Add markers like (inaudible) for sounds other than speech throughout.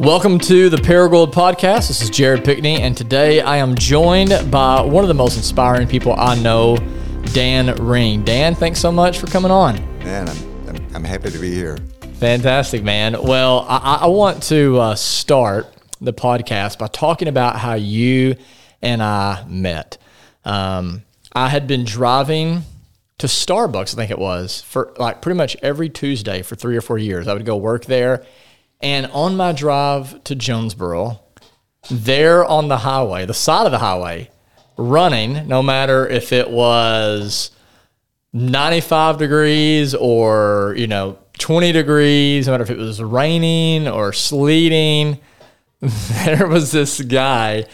Welcome to the Paragold Podcast. This is Jared Pickney, and today I am joined by one of the most inspiring people I know, Dan Ring. Dan, thanks so much for coming on. Man, I'm, I'm, I'm happy to be here. Fantastic, man. Well, I, I want to uh, start the podcast by talking about how you and I met. Um, I had been driving to Starbucks, I think it was, for like pretty much every Tuesday for three or four years. I would go work there. And on my drive to Jonesboro, there on the highway, the side of the highway, running, no matter if it was 95 degrees or, you know, 20 degrees, no matter if it was raining or sleeting, (laughs) there was this guy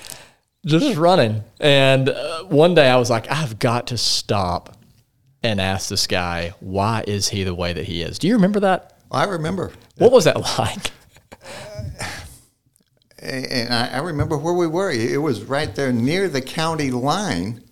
just running. And uh, one day I was like, I've got to stop and ask this guy, why is he the way that he is? Do you remember that? I remember. What was that (laughs) like? And I, I remember where we were. It was right there near the county line.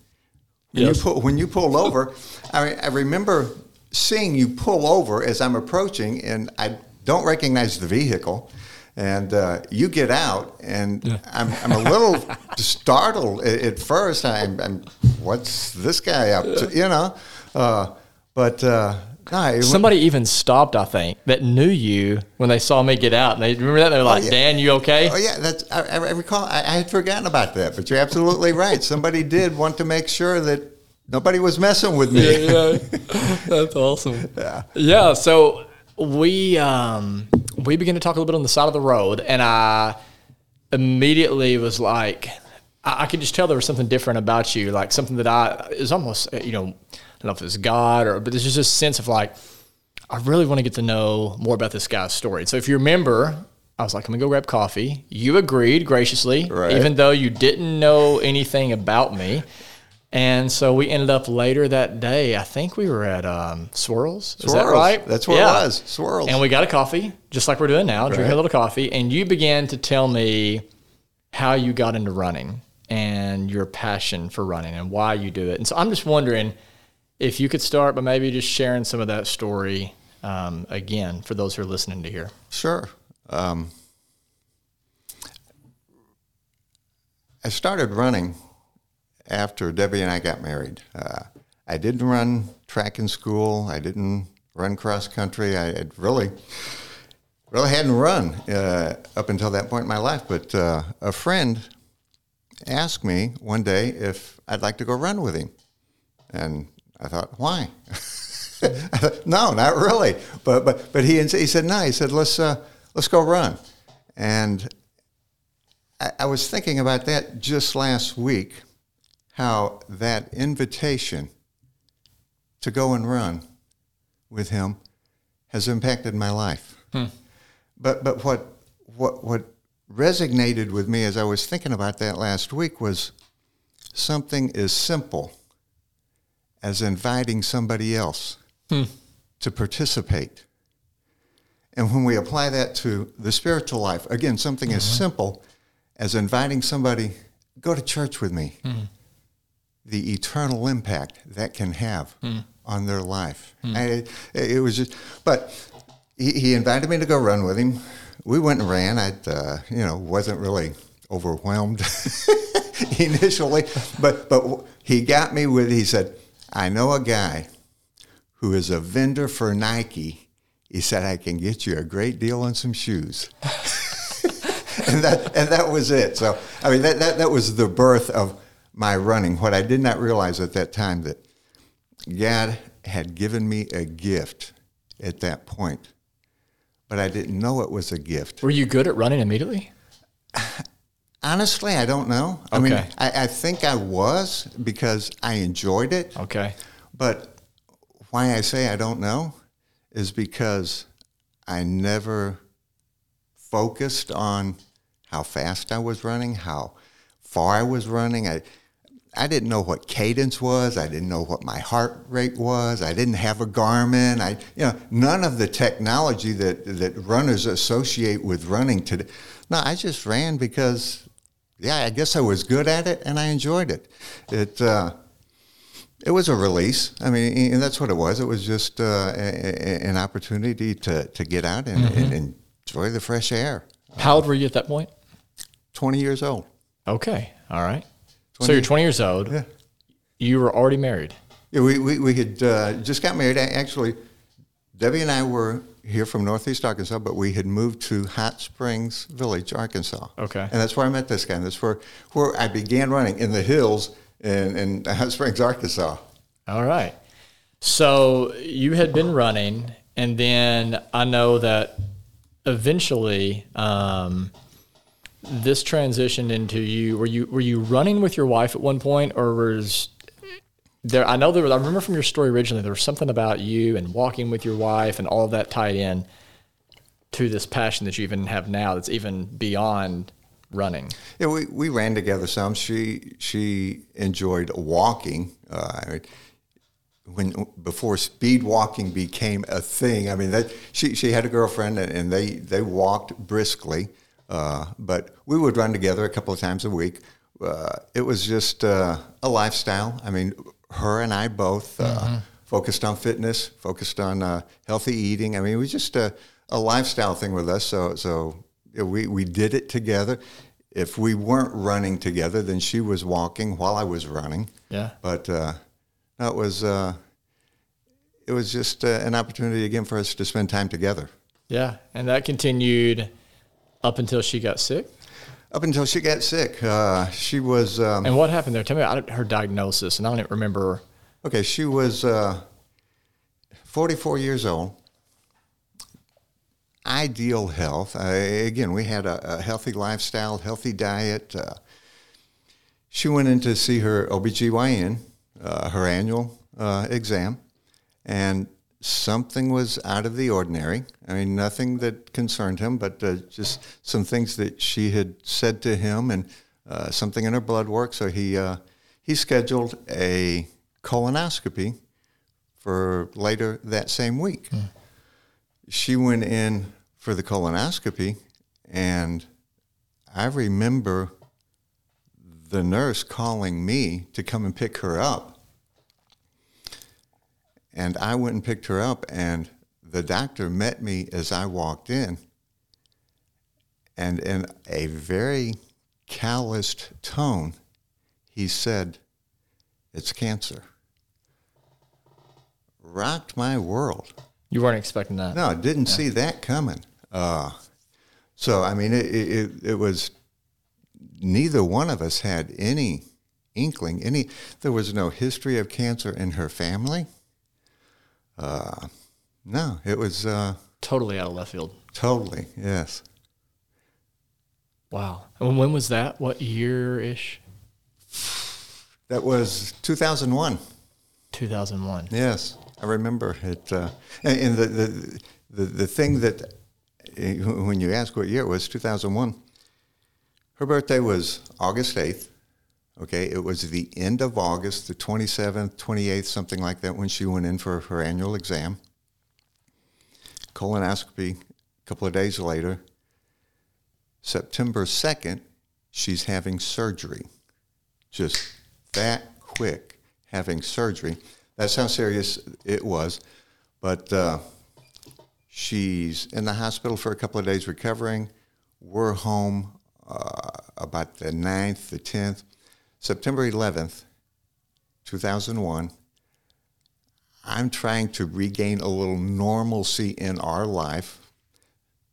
When, Yes. you, pull, when you pulled over, (laughs) I, I remember seeing you pull over as I'm approaching, and I don't recognize the vehicle. And uh, you get out, and I'm, I'm a little (laughs) startled at, at first. I'm, I'm, what's this guy up to? You know, uh, but uh, no, Somebody even stopped, I think, that knew you when they saw me get out. And they remember that? They were like, yeah. Dan, you okay? Oh yeah, that's I, I recall. I, I had forgotten about that, but you're absolutely right. Somebody did want to make sure that nobody was messing with me. yeah, (laughs) that's awesome. Yeah, yeah. So we um, we began to talk a little bit on the side of the road, and I immediately was like, I, I could just tell there was something different about you, like something that I is almost you know, I don't know if it's God or, but there's just this sense of like, I really want to get to know more about this guy's story. So if you remember. I was like, I'm gonna go grab coffee. You agreed graciously, Right. even though you didn't know anything about me. And so we ended up later that day. I think we were at um, Swirls. Is that right? That's where it was, Swirls. And we got a coffee, just like we're doing now, drinking a little coffee. And you began to tell me how you got into running and your passion for running and why you do it. And so I'm just wondering if you could start by maybe just sharing some of that story um, again for those who are listening to hear. Sure. Um, I started running after Debbie and I got married. Uh, I didn't run track in school. I didn't run cross country. I had really, really hadn't run uh, up until that point in my life. But uh, a friend asked me one day if I'd like to go run with him, and I thought, why? (laughs) no, not really. But but but he he said no. He said let's uh, let's go run, and I, I was thinking about that just last week, how that invitation to go and run with him has impacted my life. But but what what what resonated with me as I was thinking about that last week was something as simple as inviting somebody else hmm. to participate. And when we apply that to the spiritual life, again, something as uh-huh. simple as inviting somebody, go to church with me, hmm. the eternal impact that can have hmm. on their life. I, it was just, but he, he invited me to go run with him. We went and ran. I, uh, you know, wasn't really overwhelmed (laughs) initially, but but he got me with. He said, "I know a guy who is a vendor for Nike." He said, "I can get you a great deal on some shoes." (laughs) and that and that was it. So I mean that, that that was the birth of my running. What I did not realize at that time that God had given me a gift at that point, but I didn't know it was a gift. Were you good at running immediately? (laughs) Honestly, I don't know. I mean, I, I think I was because I enjoyed it. Okay. But why I say I don't know is because I never focused on how fast I was running, how far I was running. I I didn't know what cadence was. I didn't know what my heart rate was. I didn't have a Garmin. I you know none of the technology that that runners associate with running today. No, I just ran because yeah, I guess I was good at it and I enjoyed it. It uh, it was a release. I mean, and that's what it was. It was just uh, a, a, an opportunity to, to get out and, and enjoy the fresh air. How old were you at that point? 20 years old. Okay. All right. so you're 20 years old. Yeah. You were already married. Yeah, we, we, we had uh, just got married. Actually, Debbie and I were here from Northeast Arkansas, but we had moved to Hot Springs Village, Arkansas. Okay. And that's where I met this guy. And that's where, where I began running in the hills in, in Hot Springs, Arkansas. All right. So you had been running, and then I know that eventually um, this transitioned into you. Were you were you running with your wife at one point, or was there? I know there. Was, I remember from your story originally there was something about you and walking with your wife and all of that tied in to this passion that you even have now. That's even beyond running. Yeah, we, we ran together some. She she enjoyed walking. Uh, when before speed walking became a thing, I mean that she she had a girlfriend and, and they they walked briskly, uh, but we would run together a couple of times a week. Uh, it was just uh, a lifestyle. I mean, her and I both uh, focused on fitness, focused on uh, healthy eating. I mean, it was just a, a lifestyle thing with us. So so we we did it together. If we weren't running together, then she was walking while I was running. Yeah. But uh, no, it was uh, it was just uh, an opportunity again for us to spend time together. Yeah, and that continued up until she got sick. Up until she got sick, uh, she was um, And what happened there? Tell me about her diagnosis, and I don't even remember. okay. She was uh, 44 years old. Ideal health. Uh, again, we had a, a healthy lifestyle, healthy diet. Uh, she went in to see her OBGYN, uh, her annual uh, exam, and something was out of the ordinary. I mean, nothing that concerned him, but uh, just some things that she had said to him and uh, something in her blood work. So he, uh, he scheduled a colonoscopy for later that same week. She went in for the colonoscopy, and I remember the nurse calling me to come and pick her up. And I went and picked her up, and the doctor met me as I walked in. And in a very calloused tone, he said, It's cancer. Rocked my world. You weren't expecting that. No, I didn't see that coming. Uh, so, I mean, it, it, it was neither one of us had any inkling, any, there was no history of cancer in her family. Uh, no, it was uh, Totally out of left field. totally, yes. Wow. And when was that? What year ish? That was 2001. 2001. Yes, I remember it. Uh, and and the, the, the, the thing that, eh, when you ask what year it was, 2001, her birthday was August 8th. Okay, it was the end of August, the 27th, 28th, something like that, when she went in for her annual exam. Colonoscopy a couple of days later. September 2nd, she's having surgery. Just that quick, having surgery. That's how serious it was. But uh, she's in the hospital for a couple of days recovering. We're home uh, about the 9th, the 10th. September 11th, 2001, I'm trying to regain a little normalcy in our life.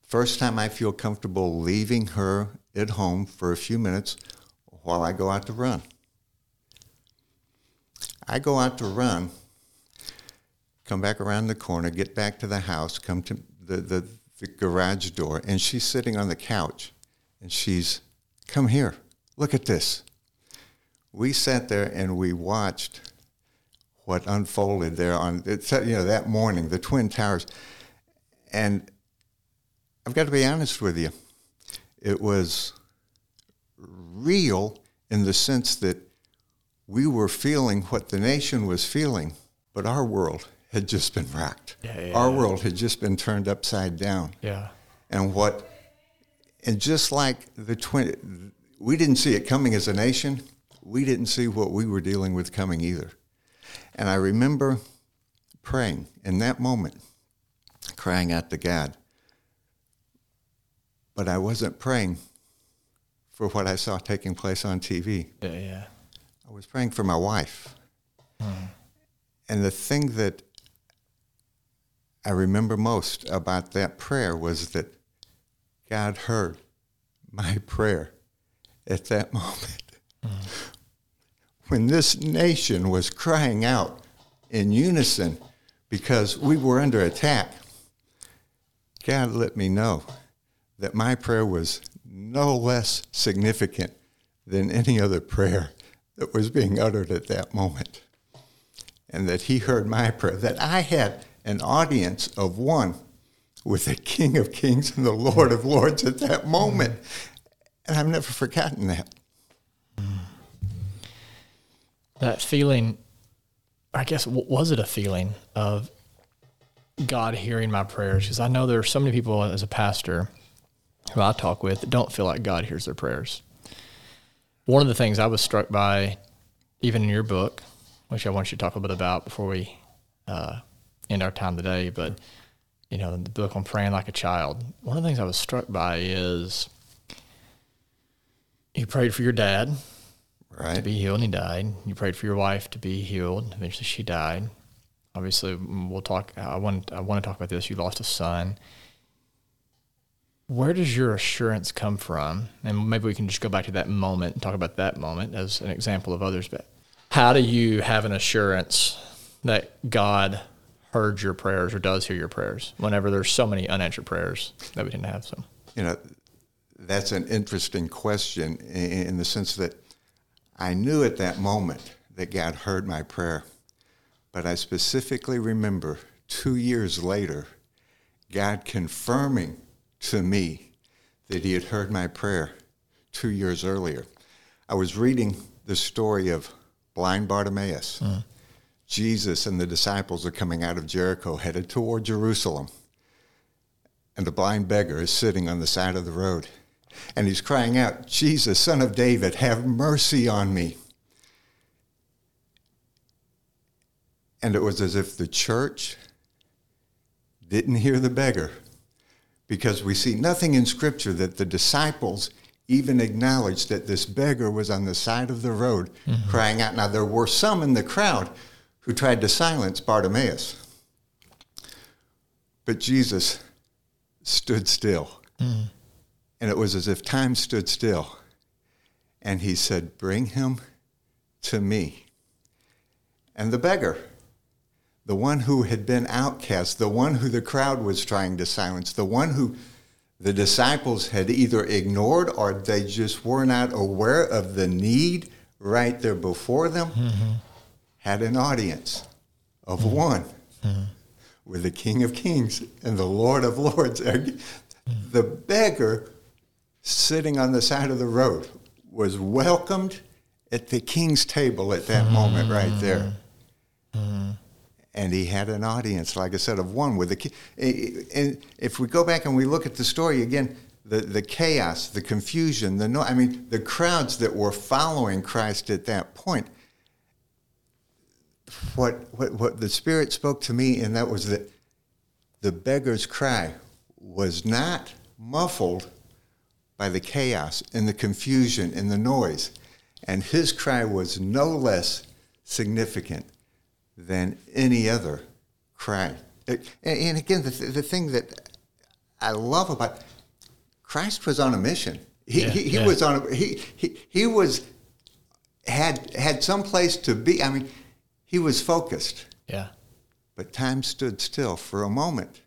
First time I feel comfortable leaving her at home for a few minutes while I go out to run. I go out to run, come back around the corner, get back to the house, come to the, the, the garage door, and she's sitting on the couch and she's, come here, look at this. We sat there and we watched what unfolded there on, you know, that morning, the Twin Towers. And I've got to be honest with you, it was real in the sense that we were feeling what the nation was feeling, but our world had just been rocked. Yeah, yeah, our yeah. world had just been turned upside down. Yeah. And what, and just like the twin, we didn't see it coming as a nation. We didn't see what we were dealing with coming either. And I remember praying in that moment, crying out to God, but I wasn't praying for what I saw taking place on TV. Yeah, yeah. I was praying for my wife. Hmm. And the thing that I remember most about that prayer was that God heard my prayer at that (laughs) moment. Hmm. When this nation was crying out in unison because we were under attack, God let me know that my prayer was no less significant than any other prayer that was being uttered at that moment. And that he heard my prayer, that I had an audience of one with the King of Kings and the Lord of Lords at that moment. And I've never forgotten that. That feeling, I guess, was it a feeling of God hearing my prayers? Because I know there are so many people as a pastor who I talk with that don't feel like God hears their prayers. One of the things I was struck by, even in your book, which I want you to talk a bit about before we uh, end our time today, but you know, the book on praying like a child. One of the things I was struck by is you prayed for your dad to be healed and he died. You prayed for your wife to be healed. Eventually she died. Obviously mm, we'll talk I want I want to talk about this. You lost a son. Where does your assurance come from? And maybe we can just go back to that moment and talk about that moment as an example of others. But how do you have an assurance that God heard your prayers or does hear your prayers whenever there's so many unanswered prayers that we didn't have some? You know, that's an interesting question in the sense that I knew at that moment that God heard my prayer. But I specifically remember two years later, God confirming to me that He had heard my prayer two years earlier. I was reading the story of blind Bartimaeus. Hmm. Jesus and the disciples are coming out of Jericho, headed toward Jerusalem. And the blind beggar is sitting on the side of the road. And he's crying out, Jesus, son of David, have mercy on me. And it was as if the church didn't hear the beggar because we see nothing in Scripture that the disciples even acknowledged that this beggar was on the side of the road mm-hmm. crying out. Now, there were some in the crowd who tried to silence Bartimaeus, but Jesus stood still. Mm. And it was as if time stood still. And he said, Bring him to me. And the beggar, the one who had been outcast, the one who the crowd was trying to silence, the one who the disciples had either ignored or they just were not aware of the need right there before them, mm-hmm. had an audience of mm-hmm. one mm-hmm. with the King of Kings and the Lord of Lords. The beggar sitting on the side of the road was welcomed at the king's table at that moment right mm. there. Mm. And he had an audience, like I said, of one with the king. Eh, eh, and if we go back and we look at the story again, the, the chaos, the confusion, the no, I mean, the crowds that were following Christ at that point, what, what, what the Spirit spoke to me, and that was that the beggar's cry was not muffled by the chaos and the confusion and the noise. And his cry was no less significant than any other cry. And, again, the, th- the thing that I love about Christ was on a mission. He, Yeah, he, he yeah. was on a, he, he, he was had had some place to be. I mean, he was focused. Yeah. But time stood still for a moment.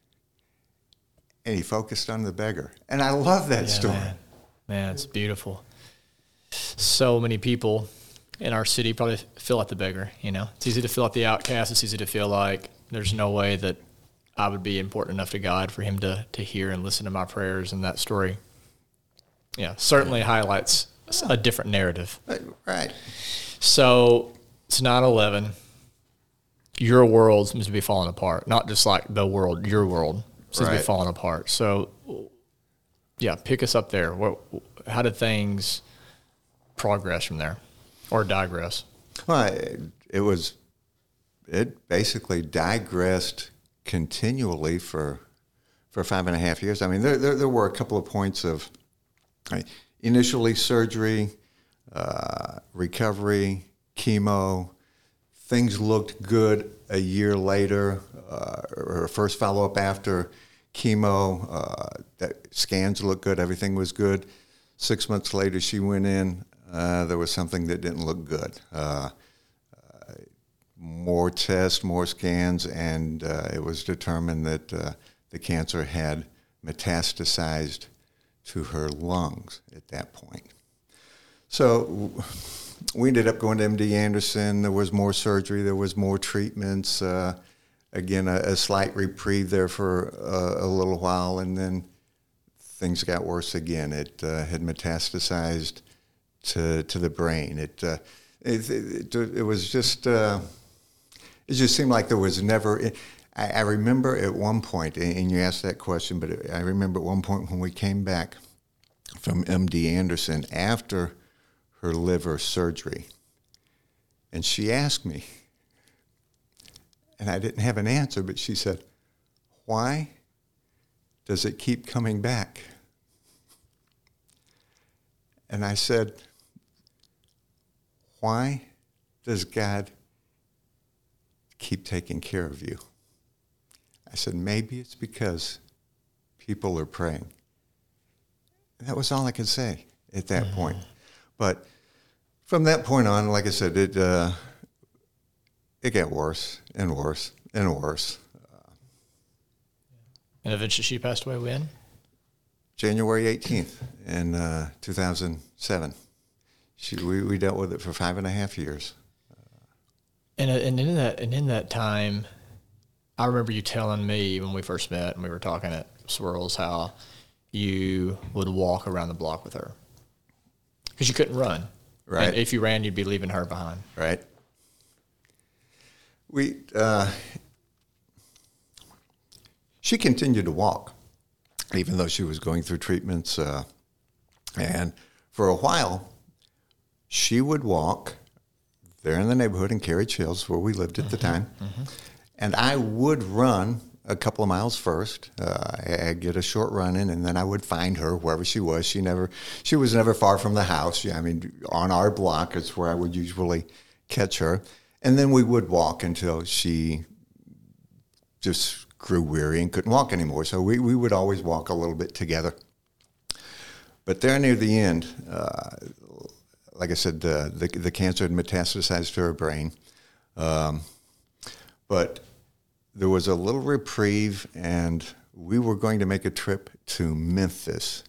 And he focused on the beggar. And I love that Yeah, story. Man. man, it's beautiful. So many people in our city probably feel like the beggar. You know, it's easy to feel like the outcast. It's easy to feel like there's no way that I would be important enough to God for Him to to hear and listen to my prayers. And that story, yeah, certainly highlights a different narrative. Right, Right. So it's 9 11. Your world seems to be falling apart. Not just like the world, your world be Right. falling apart. So, yeah, pick us up there. What, how did things progress from there or digress? Well, it, was, it basically digressed continually for for five and a half years. I mean, there, there, there were a couple of points of initially surgery, uh, recovery, chemo. Things looked good a year later, uh, or first follow up after chemo. Uh, that scans looked good, everything was good. Six months later, she went in. Uh, there was something that didn't look good. Uh, uh, more tests, more scans, and it was determined that the cancer had metastasized to her lungs at that point. So we ended up going to MD Anderson. There was more surgery, there was more treatments. Uh, again, a, a, slight reprieve there for uh, a little while, and then things got worse again. It uh, had metastasized to to the brain. It uh, it, it, it, was just uh, it just seemed like there was never. I, I remember at one point, and you asked that question, but I remember at one point when we came back from MD Anderson after her liver surgery, and she asked me, and I didn't have an answer, but she said, Why does it keep coming back? And I said, Why does God keep taking care of you? I said, maybe it's because people are praying. that was all I could say at that mm-hmm. point. But from that point on, like I said, it uh, it got worse and worse and worse. And eventually, she passed away when? January eighteenth in uh, two thousand seven. She we, we dealt with it for five and a half years. And uh, and in that and in that time, I remember you telling me when we first met and we were talking at Swirls how you would walk around the block with her because you couldn't run. Right. And if you ran, you'd be leaving her behind. Right. We. Uh, she continued to walk, even though she was going through treatments, uh, and for a while, she would walk there in the neighborhood in Carriage Hills, where we lived at mm-hmm. the time. Mm-hmm and I would run a couple of miles first. Uh, I'd get a short run in, and then I would find her wherever she was. She never, she was never far from the house. I mean, on our block is where I would usually catch her, and then we would walk until she just grew weary and couldn't walk anymore. So we, we would always walk a little bit together. But there near the end, uh, like I said, uh, the the cancer had metastasized to her brain. Um, but there was a little reprieve, and we were going to make a trip to Memphis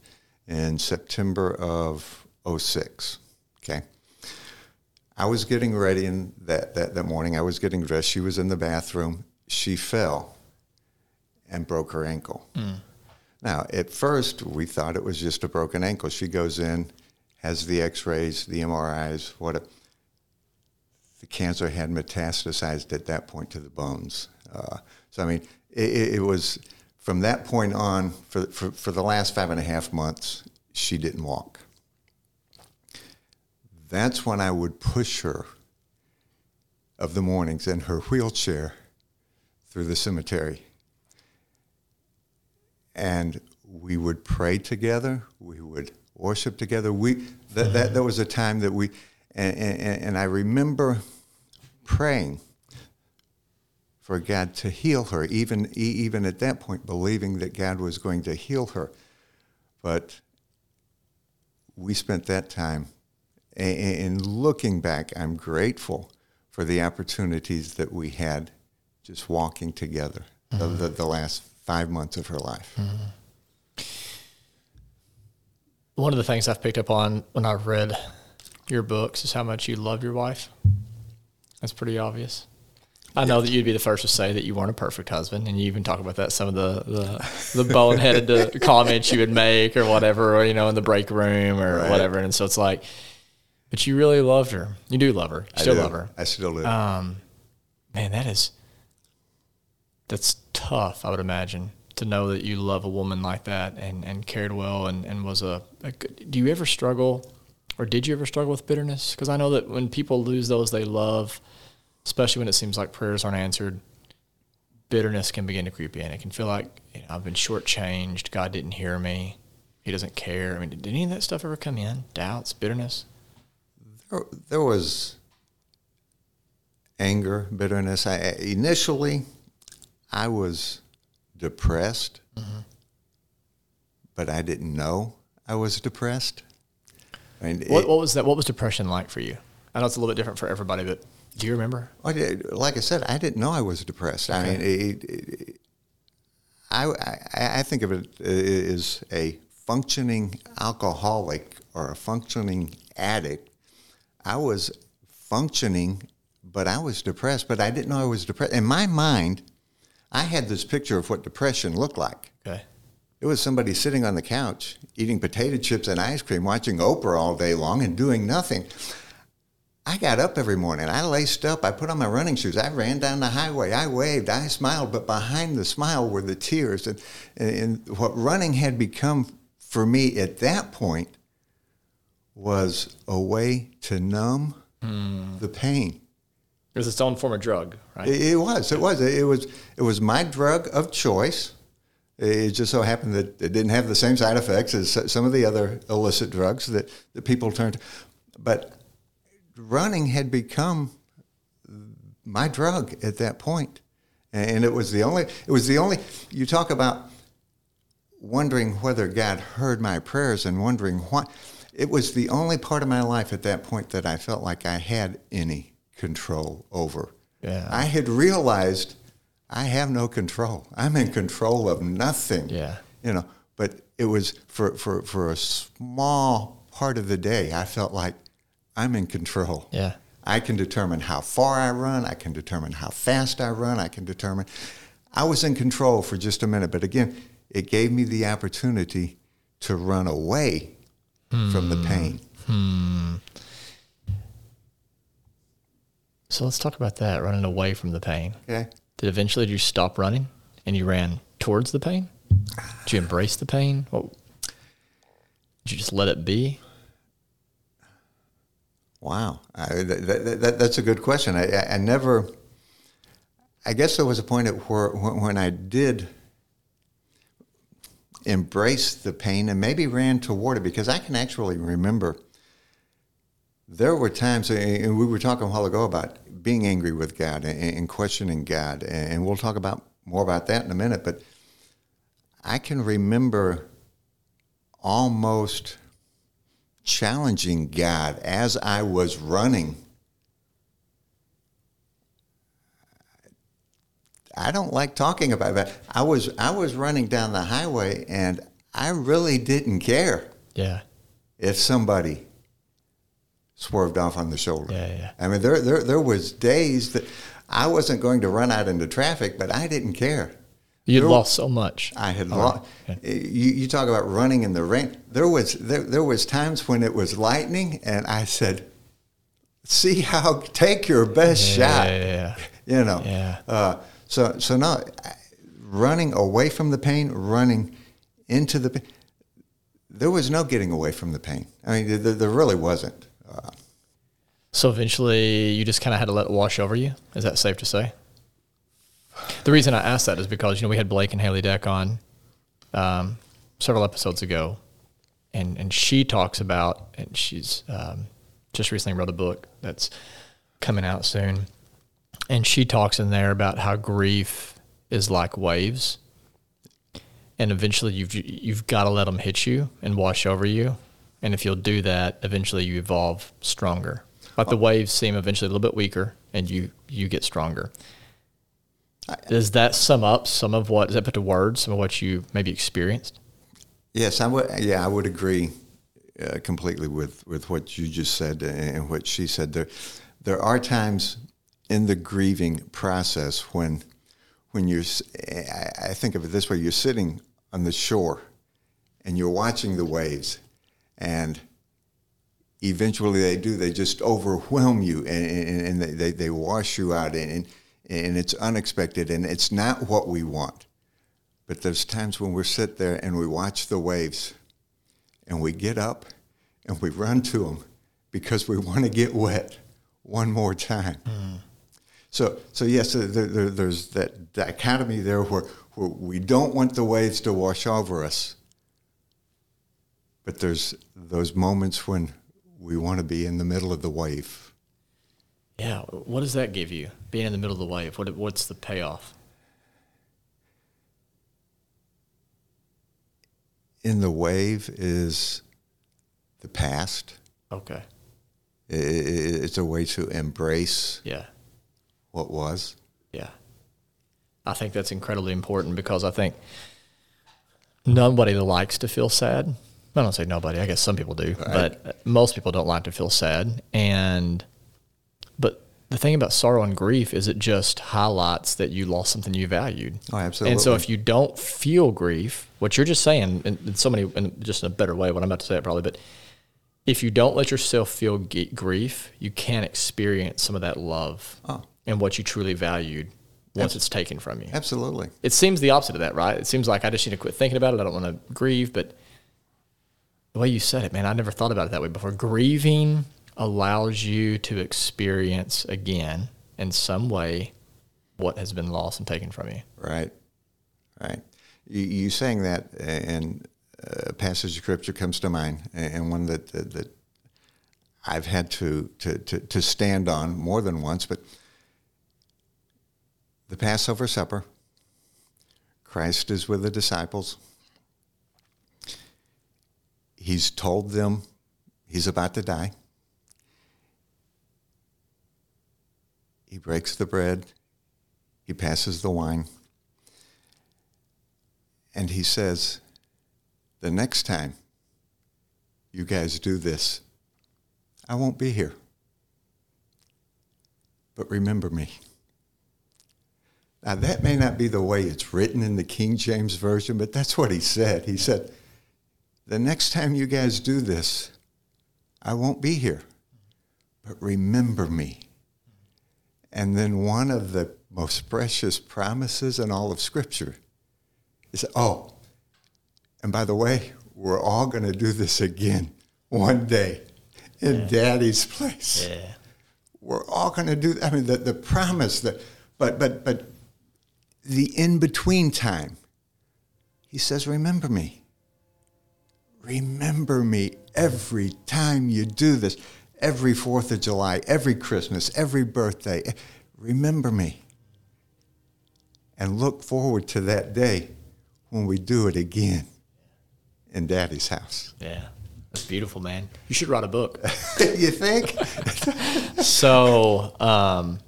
in September of 06. Okay. I was getting ready in that, that, that morning. I was getting dressed. She was in the bathroom. She fell and broke her ankle. Mm. Now, at first, we thought it was just a broken ankle. She goes in, has the x rays, the MRIs, what the cancer had metastasized at that point to the bones. Uh, so I mean, it, it, was from that point on for, for, for the last five and a half months, she didn't walk. That's when I would push her of the mornings in her wheelchair through the cemetery. And we would pray together. We would worship together. We that, that, that was a time that we and, and, and I remember praying for God to heal her, even, even at that point, believing that God was going to heal her. But we spent that time. And looking back, I'm grateful for the opportunities that we had just walking together mm-hmm. the, the, last five months of her life. Mm-hmm. One of the things I've picked up on when I've read your books is how much you love your wife. That's pretty obvious. I know that you'd be the first to say that you weren't a perfect husband, and you even talk about that some of the the, the boneheaded uh, (laughs) comments you would make or whatever, or you know, in the break room or right. whatever. And so it's like, but you really loved her. You do love her. You still love her. I still do. Um, man, that is that's tough. I would imagine to know that you love a woman like that and and cared well and and was a, a good, do you ever struggle or did you ever struggle with bitterness? Because I know that when people lose those they love, especially when it seems like prayers aren't answered, bitterness can begin to creep in. It can feel like you know, I've been shortchanged. God didn't hear me. He doesn't care. I mean, did any of that stuff ever come in? Doubts, bitterness? There, there was anger, bitterness. I, initially, I was depressed, mm-hmm. but I didn't know I was depressed. I mean, what, it, what, was that? What was depression like for you? I know it's a little bit different for everybody, but do you remember? like I said, I didn't know I was depressed. Okay. I mean, it, it, I, I, I think of it uh, as a functioning alcoholic or a functioning addict. I was functioning, but I was depressed, but I didn't know I was depressed. In my mind, I had this picture of what depression looked like. Okay. It was somebody sitting on the couch eating potato chips and ice cream, watching Oprah all day long and doing nothing. I got up every morning. I laced up. I put on my running shoes. I ran down the highway. I waved. I smiled. But behind the smile were the tears. And, and what running had become for me at that point was a way to numb mm. the pain. It was its own form of drug, right? It, it was. It was. It was. It was my drug of choice. It just so happened that it didn't have the same side effects as some of the other illicit drugs that, that people turned to. But running had become my drug at that point. And it was the only, it was the only, you talk about wondering whether God heard my prayers and wondering why. It was the only part of my life at that point that I felt like I had any control over. Yeah. I had realized I have no control. I'm in control of nothing. Yeah. You know, but it was for, for, for a small part of the day, I felt like I'm in control. Yeah. I can determine how far I run. I can determine how fast I run. I can determine. I was in control for just a minute, but again, it gave me the opportunity to run away hmm. from the pain. Hmm. So let's talk about that running away from the pain. Okay. Did eventually did you stop running and you ran towards the pain? Did you embrace the pain? What, did you just let it be? Wow, uh, I, that, that, that's a good question. I, I, never. I guess there was a point at where when I did embrace the pain and maybe ran toward it because I can actually remember there were times, and we were talking a while ago about being angry with God and, questioning God, and we'll talk about more about that in a minute. But I can remember almost challenging God as I was running. I don't like talking about that. I was I was running down the highway and I really didn't care. Yeah. If somebody swerved off on the shoulder. Yeah, yeah. I mean there there there was days that I wasn't going to run out into traffic, but I didn't care. You'd there, lost so much. I had lost. Okay. You, you talk about running in the rain. There was there, there was times when it was lightning, and I said, "See how take your best yeah, shot." Yeah, you know. Yeah. Uh, so so now, running away from the pain, running into the pain. There was no getting away from the pain. I mean, there, there really wasn't. Uh, so eventually, you just kind of had to let it wash over you. Is that safe to say? The reason I asked that is because you know we had Blake and Haley Deck on um, several episodes ago, and and she talks about and she's um, just recently wrote a book that's coming out soon, and she talks in there about how grief is like waves, and eventually you've you've got to let them hit you and wash over you, and if you'll do that, eventually you evolve stronger. Like the waves seem eventually a little bit weaker, and you you get stronger. Does that sum up some of what, does that put to words some of what you maybe experienced? Yes, I would. Yeah, I would agree uh, completely with, with what you just said and what she said. There, there are times in the grieving process when, when you're, I think of it this way: you're sitting on the shore, and you're watching the waves, and eventually they do. They just overwhelm you, and, and, and they, they, wash you out, and and it's unexpected and it's not what we want. But there's times when we sit there and we watch the waves and we get up and we run to them because we want to get wet one more time. Mm. So, so yes, there, there, there's that dichotomy there where, where we don't want the waves to wash over us, but there's those moments when we want to be in the middle of the wave. Yeah. What does that give you? Being in the middle of the wave. What, what's the payoff? In the wave is the past. Okay. It's a way to embrace Yeah. what was. Yeah. I think that's incredibly important because I think nobody likes to feel sad. I don't say nobody, I guess some people do, but most people don't like to feel sad. And, but the thing about sorrow and grief is it just highlights that you lost something you valued. Oh, absolutely. And so if you don't feel grief, what you're just saying, in, in so many, in just in a better way, what I'm about to say it probably, but if you don't let yourself feel grief, you can't experience some of that love Oh. and what you truly valued once it's taken from you. Absolutely. It seems the opposite of that, right? It seems like I just need to quit thinking about it. I don't want to grieve, but the way you said it, man, I never thought about it that way before. Grieving allows you to experience again in some way what has been lost and taken from you. Right, right. You, you saying that, and a passage of scripture comes to mind, and one that that, that I've had to, to to to stand on more than once. But the Passover supper, Christ is with the disciples. He's told them he's about to die. He breaks the bread. He passes the wine. And he says, The next time you guys do this, I won't be here. But remember me. Now, that may not be the way it's written in the King James Version, but that's what he said. He said, The next time you guys do this, I won't be here. But remember me. And then one of the most precious promises in all of Scripture is, oh, and by the way, we're all going to do this again one day in Daddy's place. Yeah. We're all going to do. I mean, the, the promise that, but but but the in between time. He says, "Remember me. Remember me every time you do this. Every Fourth of July, every Christmas, every birthday. Remember me." And look forward to that day when we do it again in Daddy's house. Yeah. That's beautiful, man. You should write a book. (laughs) you think? so, um,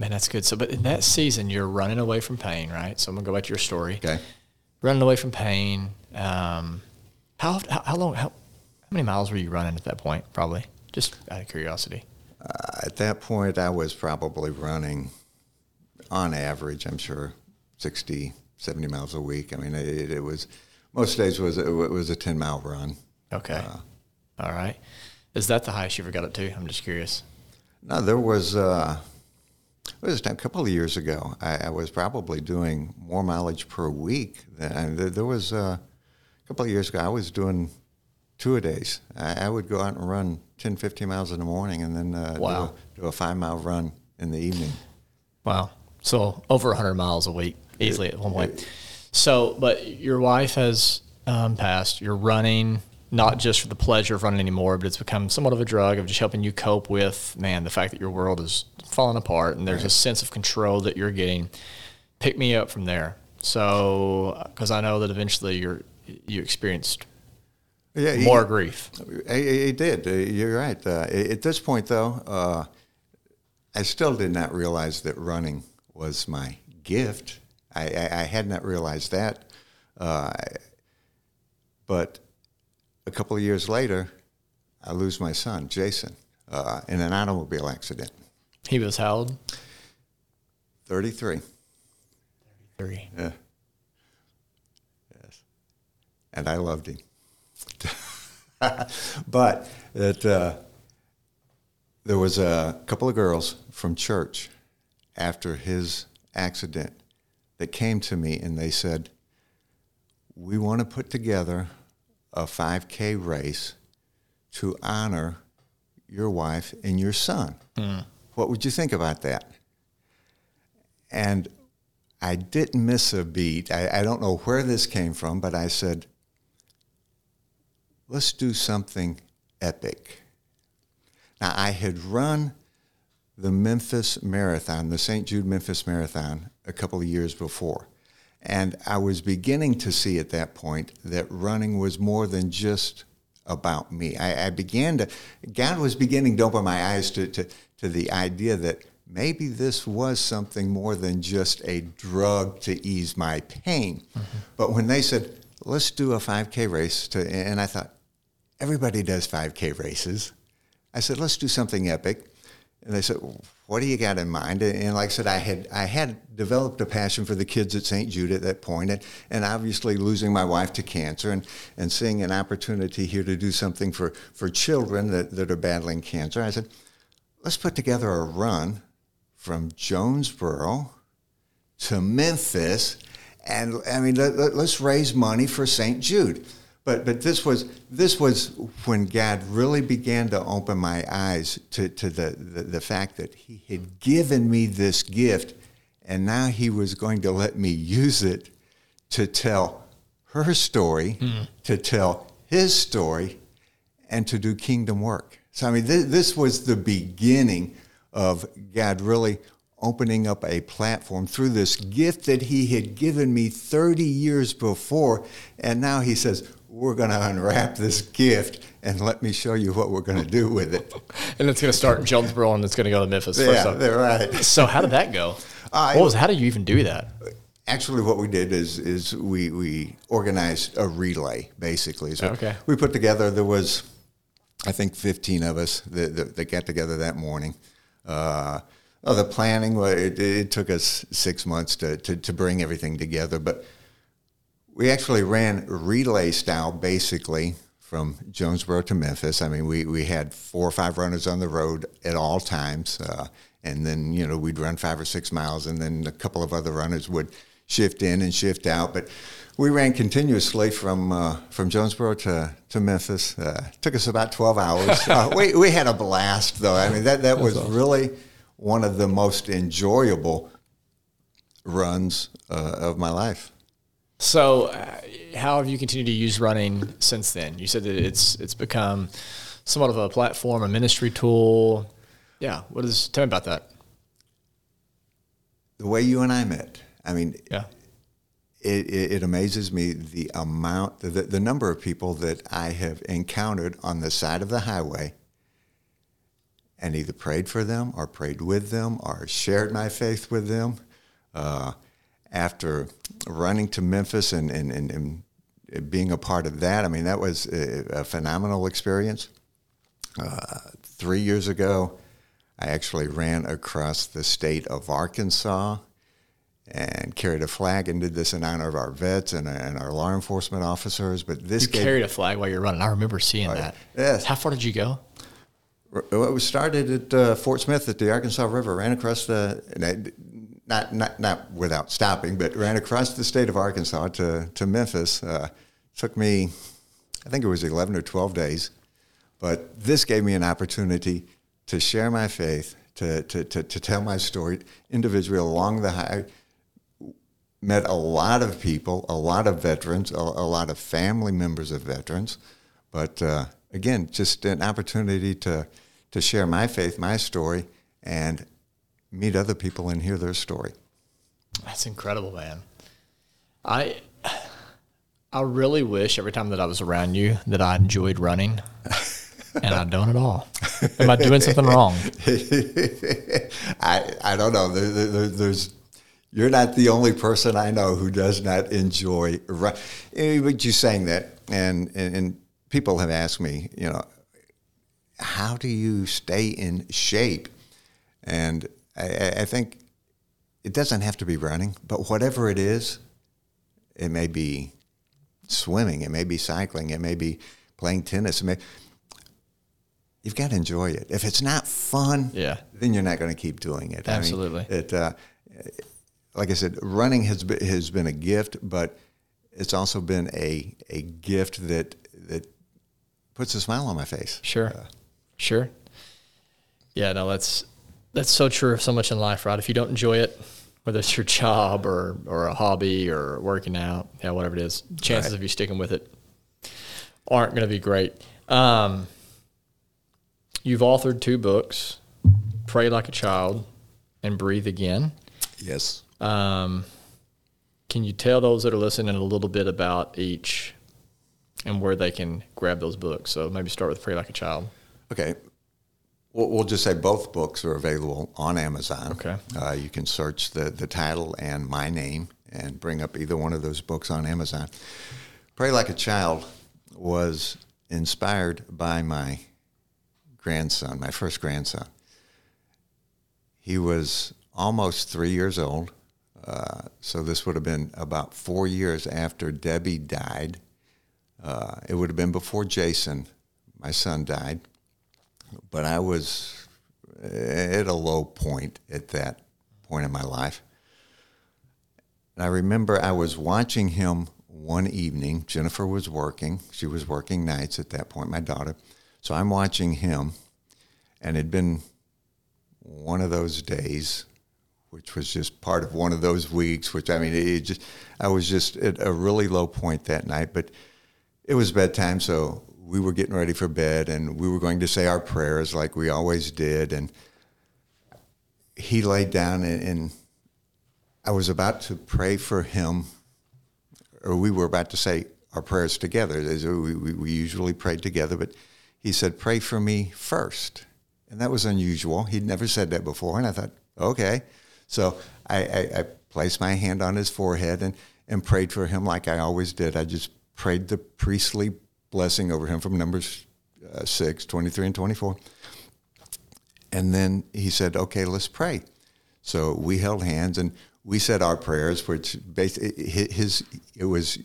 man, that's good. So, but in that season, you're running away from pain, right? So I'm gonna go back to your story. Okay. Running away from pain. Um, how, how how long? How, how many miles were you running at that point? Probably. Just out of curiosity. At that point, I was probably running, on average, I'm sure, 60, 70 miles a week. I mean, it, it was, most days was it was a 10 mile run. Okay. All right. Is that the highest you ever got up to? I'm just curious. No, there was, uh, it was a couple of years ago. I, I was probably doing more mileage per week. Than, there, there was uh, a couple of years ago, I was doing two a days. I, I would go out and run 10, 15 miles in the morning and then uh, Wow. do, a, do a five mile run in the evening. Wow. So over 100 miles a week, easily at one point. So, but your wife has um, passed. You're running not just for the pleasure of running anymore, but it's become somewhat of a drug of just helping you cope with, man, the fact that your world is falling apart and there's a sense of control that you're getting. Pick me up from there. So, because I know that eventually you're, you experienced Yeah, you- more grief. It, it did. Uh, You're right. Uh, at this point, though, uh, I still did not realize that running was my gift. I, I, I had not realized that. Uh, but a couple of years later, I lose my son, Jason, uh, in an automobile accident. He was how old? 33. Three. Yeah. Yes. And I loved him. (laughs) but that uh, there was a couple of girls from church after his accident that came to me and they said, "We want to put together a 5K race to honor your wife and your son." what would you think about that? And I didn't miss a beat. I, I don't know where this came from, but I said, let's do something epic. Now, I had run the Memphis Marathon, the St. Jude Memphis Marathon, a couple of years before. And I was beginning to see at that point that running was more than just about me. I, I began to, God was beginning to open my eyes to, to, to the idea that maybe this was something more than just a drug to ease my pain. Mm-hmm. But when they said, let's do a 5K race, to, and I thought, everybody does 5K races. I said, let's do something epic. And they said, what do you got in mind? And like I said, I had I had developed a passion for the kids at St. Jude at that point, and, and obviously losing my wife to cancer and, and seeing an opportunity here to do something for, for children that, that are battling cancer. I said, let's put together a run from Jonesboro to Memphis, and I mean, let, let's raise money for St. Jude. But but this was this was when God really began to open my eyes to, to the, the, the fact that He had given me this gift and now he was going to let me use it to tell her story, mm. to tell his story, and to do kingdom work. So, I mean, th- this was the beginning of God really opening up a platform through this gift that he had given me 30 years before. And now he says, we're going to unwrap this gift and let me show you what we're going to do with it. (laughs) and it's going to start in Jonesboro and it's going to go to Memphis. Yeah, they're right. So how did that go? (laughs) Uh, what was? How did you even do that? Actually, what we did is is we we organized a relay basically. So okay. We put together. There was, I think, fifteen of us that, that, that got together that morning. Uh, oh, the planning it, it took us six months to, to to bring everything together, but we actually ran relay style basically from Jonesboro to Memphis. I mean, we, we had four or five runners on the road at all times. Uh, and then, you know, we'd run five or six miles, and then a couple of other runners would shift in and shift out. But we ran continuously from uh, from Jonesboro to, to Memphis. Uh, took us about 12 hours. (laughs) Uh, we, we had a blast, though. I mean, that, that was awesome. really one of the most enjoyable runs uh, of my life. So, uh, how have you continued to use running since then? You said that it's it's become somewhat of a platform, a ministry tool. Yeah, what is? Tell me about that. The way you and I met. I mean, yeah. It, it, it amazes me the amount, the, the number of people that I have encountered on the side of the highway and either prayed for them or prayed with them or shared my faith with them. Uh, after running to Memphis and, and, and, and, being a part of that, I mean, that was a, a phenomenal experience. Uh, three years ago, I actually ran across the state of Arkansas and carried a flag and did this in honor of our vets and, and our law enforcement officers. But this you gave, carried a flag while you're running. I remember seeing right. that. Yes. How far did you go? Well, we started at uh, Fort Smith at the Arkansas River, ran across the not, not, not without stopping, but ran across the state of Arkansas to, to Memphis. Uh, took me, I think it was 11 or 12 days. But this gave me an opportunity to share my faith, to, to, to, to tell my story individually along the high. Met a lot of people, a lot of veterans, a, a lot of family members of veterans. But uh, again, just an opportunity to, to share my faith, my story, and meet other people and hear their story. That's incredible, man. I I really wish every time that I was around you that I enjoyed running. (laughs) and I don't at all. Am I doing something wrong? (laughs) I I don't know. There, there, there's you're not the only person I know who does not enjoy running. Eh, but you saying that, and, and and people have asked me, you know, how do you stay in shape? And I, I think it doesn't have to be running, but whatever it is, it may be swimming, it may be cycling, it may be playing tennis. It may, you've got to enjoy it. If it's not fun, yeah. then you're not going to keep doing it. Absolutely. I mean, it, uh, like I said, running has been, has been a gift, but it's also been a, a gift that that puts a smile on my face. Sure, uh, sure. Yeah, no, that's That's so true of so much in life, right? If you don't enjoy it, whether it's your job or, or a hobby or working out, yeah, whatever it is, chances Right. of you sticking with it aren't going to be great. Um, you've authored two books, Pray Like a Child and Breathe Again. Yes. Um, can you tell those that are listening a little bit about each and where they can grab those books? So maybe start with Pray Like a Child. Okay. We'll, we'll just say both books are available on Amazon. Okay. Uh, you can search the, the title and my name and bring up either one of those books on Amazon. Pray Like a Child was inspired by my grandson, my first grandson. He was almost three years old. Uh, so this would have been about four years after Debbie died. Uh, it would have been before Jason, my son, died. But I was at a low point at that point in my life. And I remember I was watching him one evening. Jennifer was working. She was working nights at that point, my daughter. So I'm watching him, and it'd been one of those days, which was just part of one of those weeks, which I mean, it just, I was just at a really low point that night. But it was bedtime, so we were getting ready for bed, and we were going to say our prayers like we always did. And he laid down, and, and I was about to pray for him, or we were about to say our prayers together. We, we, we usually prayed together, but he said, Pray for me first. And that was unusual. He'd never said that before. And I thought, okay. So I, I, I placed my hand on his forehead and, and prayed for him like I always did. I just prayed the priestly blessing over him from Numbers uh, 6, 23 and 24. And then he said, okay, let's pray. So we held hands and we said our prayers, which basically his, it was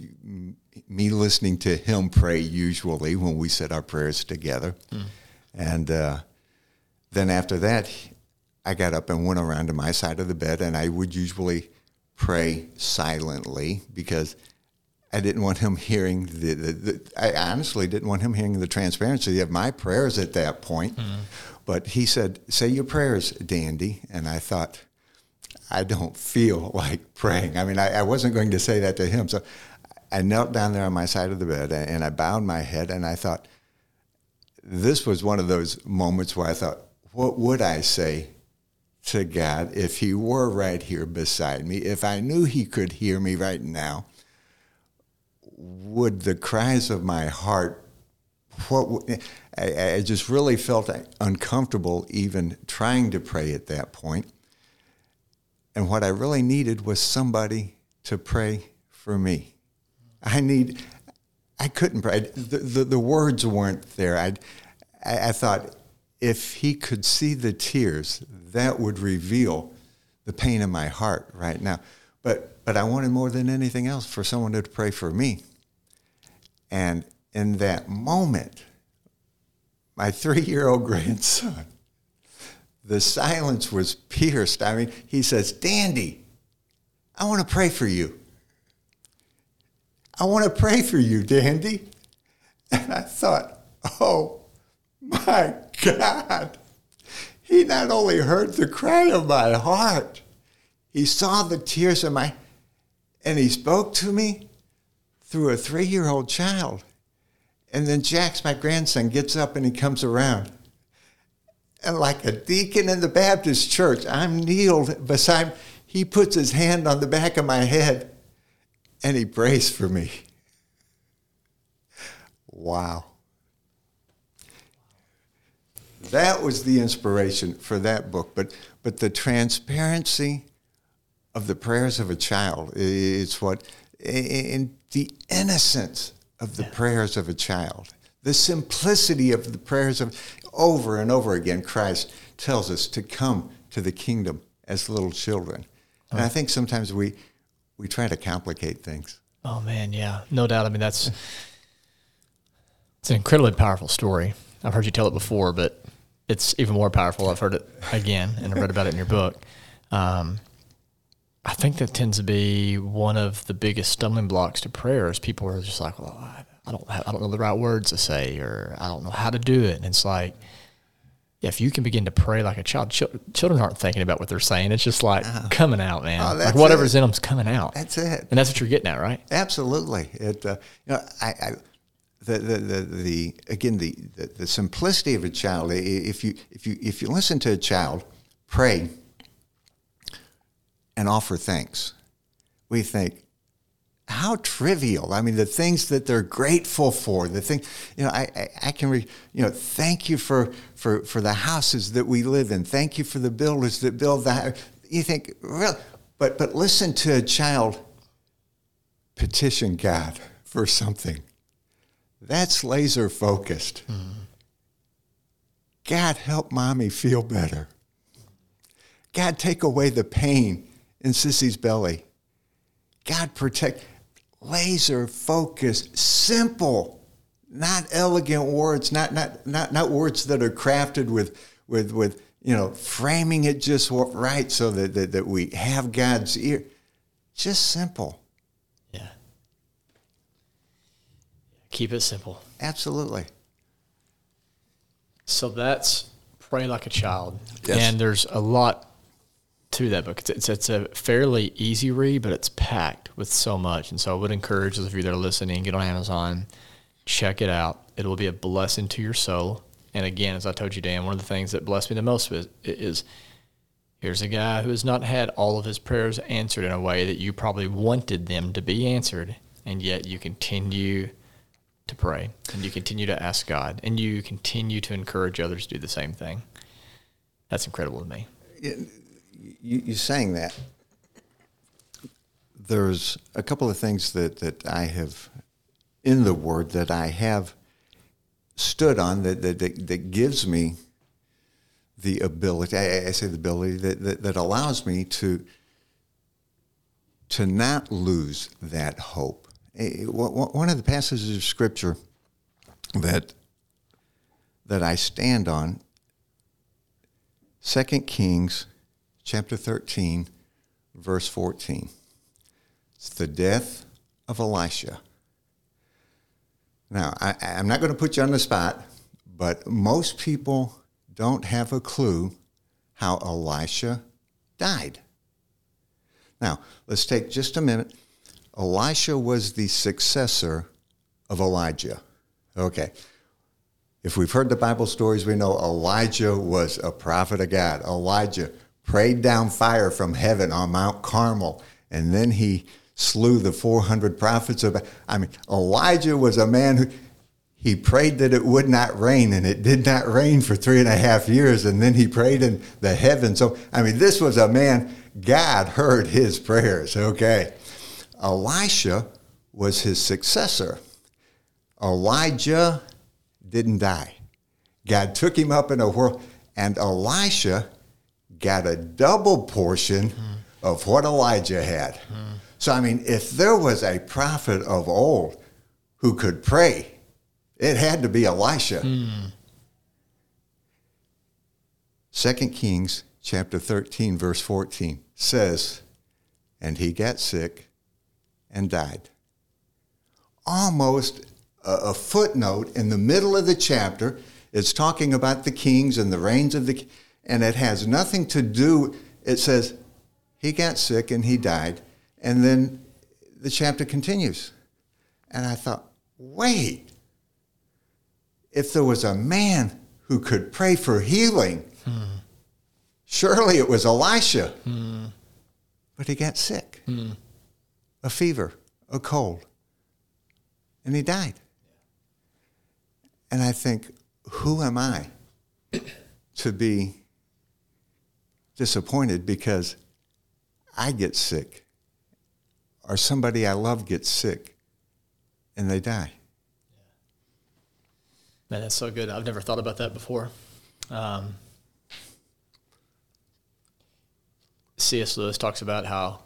me listening to him pray usually when we said our prayers together. And uh, then after that, I got up and went around to my side of the bed, and I would usually pray silently because I didn't want him hearing the, the, the I honestly didn't want him hearing the transparency of my prayers at that point. Mm-hmm. But he said, Say your prayers, Dandy. And I thought, I don't feel (laughs) like praying. I mean, I, I wasn't going to say that to him. So I knelt down there on my side of the bed and I bowed my head and I thought, this was one of those moments where I thought, what would I say to God if He were right here beside me? If I knew He could hear me right now, would the cries of my heart, what I, I just really felt uncomfortable even trying to pray at that point. And what I really needed was somebody to pray for me. I need, I couldn't pray. The, the, the words weren't there. I'd, I, I thought if he could see the tears, that would reveal the pain in my heart right now. But, but I wanted more than anything else for someone to pray for me. And in that moment, my three year old (laughs) grandson, the silence was pierced. I mean, he says, Dandy, I want to pray for you. I want to pray for you, Dandy. And I thought, oh my God. He not only heard the cry of my heart, he saw the tears in my, and he spoke to me through a three year old child. And then Jax, my grandson, gets up and he comes around. And like a deacon in the Baptist church, I'm kneeled beside, he puts his hand on the back of my head and he prays for me. Wow. That was the inspiration for that book. But, but the transparency of the prayers of a child is what, and the innocence of the prayers of a child, the simplicity of the prayers of, over and over again, Christ tells us to come to the kingdom as little children. And I think sometimes we, we try to complicate things. Oh man, yeah, no doubt. I mean, that's it's an incredibly powerful story. I've heard you tell it before, but it's even more powerful. I've heard it again, and I read about it in your book. Um, I think that tends to be one of the biggest stumbling blocks to prayer. Is people are just like, "Well, I, I don't, have, I don't know the right words to say, or I don't know how to do it." And it's like yeah, if you can begin to pray like a child, chil- children aren't thinking about what they're saying. It's just like coming out, man. Oh, like whatever's it. in them's coming out. That's it. and that's what you're getting at, right? Absolutely. It, uh, you know, I, I the, the, the, the, again, the, the, the simplicity of a child, if you, if you, if you listen to a child pray and offer thanks, we think, how trivial. I mean, the things that they're grateful for, the thing, you know, I, I, I can, re, you know, thank you for, for, for the houses that we live in. Thank you for the builders that build house. You think, really? But, but listen to a child petition God for something. That's laser focused. God, help mommy feel better. God, take away the pain in Sissy's belly. God, protect. Laser focused, simple, not elegant words, not, not, not, not words that are crafted with, with, with, you know, framing it just right so that, that, that we have God's ear. Just simple. Yeah. Keep it simple. Absolutely. So that's pray like a child, Yes. and there's a lot to that book. It's, it's it's a fairly easy read, but it's packed with so much. And so I would encourage those of you that are listening, get on Amazon, check it out. It will be a blessing to your soul. And again, as I told you, Dan, one of the things that blessed me the most is, is here's a guy who has not had all of his prayers answered in a way that you probably wanted them to be answered, and yet you continue to pray and you continue to ask God and you continue to encourage others to do the same thing. That's incredible to me. You, you saying that, there's a couple of things that, that I have in the Word that I have stood on that, that, that, that gives me the ability, I, I say the ability, that, that, that allows me to, to not lose that hope. Eh, one one of the passages of Scripture that, that I stand on 2 Kings chapter 13, verse 14. It's the death of Elisha. Now, I, I'm not going to put you on the spot, but most people don't have a clue how Elisha died. Now, let's take just a minute. Elisha was the successor of Elijah. Okay. If we've heard the Bible stories, we know Elijah was a prophet of God. Elijah prayed down fire from heaven on Mount Carmel, and then he slew the 400 prophets of. I mean, Elijah was a man who he prayed that it would not rain, and it did not rain for three and a half years, and then he prayed in the heavens. So, I mean, this was a man, God heard his prayers, okay? Elisha was his successor. Elijah didn't die. God took him up in a whirl, and Elisha got a double portion of what Elijah had. So, I mean, if there was a prophet of old who could pray, it had to be Elisha. Second Kings chapter 13, verse 14 says, And he got sick and died. Almost a, a footnote in the middle of the chapter. It's talking about the kings and the reigns of the, and it has nothing to do. It says he got sick and he died, and then the chapter continues. And I thought, wait, if there was a man who could pray for healing, surely it was Elisha. But he got sick, a fever, a cold, and he died. And I think, who am I to be disappointed because I get sick or somebody I love gets sick and they die? Man, that's so good. I've never thought about that before. Um, C.S. Lewis talks about how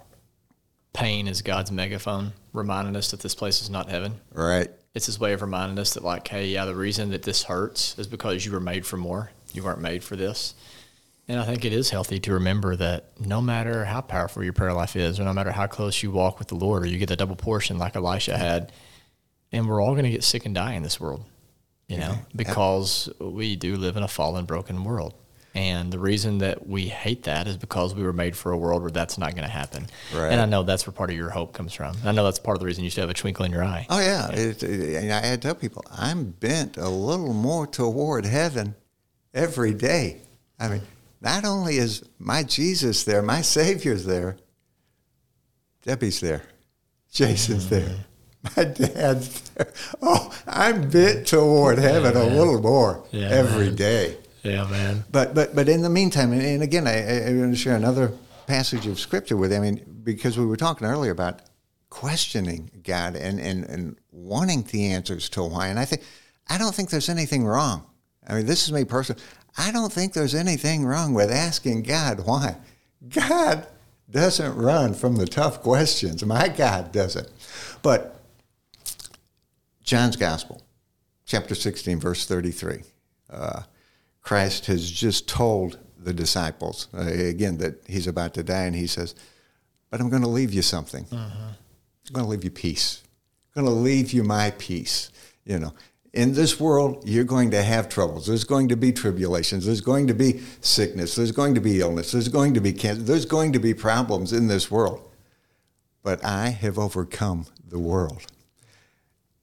pain is God's megaphone, reminding us that this place is not heaven. Right. It's his way of reminding us that, like, hey, yeah, the reason that this hurts is because you were made for more. You weren't made for this. And I think it is healthy to remember that no matter how powerful your prayer life is, or no matter how close you walk with the Lord, or you get the double portion like Elisha had, and we're all going to get sick and die in this world. you know, because we do live in a fallen, broken world. And the reason that we hate that is because we were made for a world where that's not going to happen. Right. And I know that's where part of your hope comes from. I know that's part of the reason you still have a twinkle in your eye. Oh yeah, It, it, and I tell people I'm bent a little more toward heaven every day. I mean, not only is my Jesus there, my Savior's there, Debbie's there, Jason's mm. there, my dad's there. Oh, I'm bent toward heaven a little more Yeah, every man. day. Yeah, man. But but but in the meantime, and, and again, I, I, I want to share another passage of scripture with you. I mean, because we were talking earlier about questioning God and, and, and wanting the answers to why. And I think I don't think there's anything wrong. I mean, this is me personally. I don't think there's anything wrong with asking God why. God doesn't run from the tough questions. My God doesn't. But John's Gospel, chapter 16, verse 33. Uh, Christ has just told the disciples, uh, again, that he's about to die, and he says, But I'm going to leave you something. I'm going to leave you peace. I'm going to leave you my peace. You know, in this world, you're going to have troubles. There's going to be tribulations. There's going to be sickness. There's going to be illness. There's going to be cancer. There's going to be problems in this world. But I have overcome the world.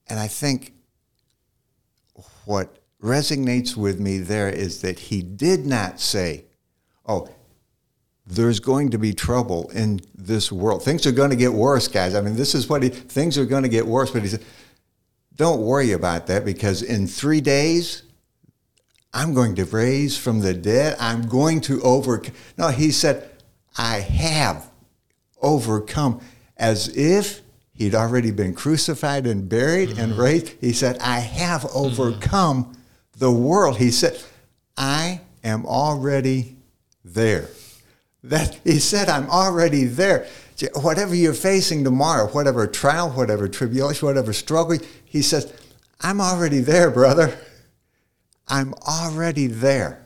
And I think what resonates with me there is that he did not say, oh, there's going to be trouble in this world. Things are going to get worse, guys. I mean, this is what he, things are going to get worse. But he said, don't worry about that because in three days, I'm going to raise from the dead. I'm going to overcome. No, he said, I have overcome as if he'd already been crucified and buried and mm-hmm. raised. He said, I have mm-hmm. overcome the world. He said, I am already there. That he said, I'm already there. Whatever you're facing tomorrow, whatever trial, whatever tribulation, whatever struggle, he says, I'm already there, brother. I'm already there.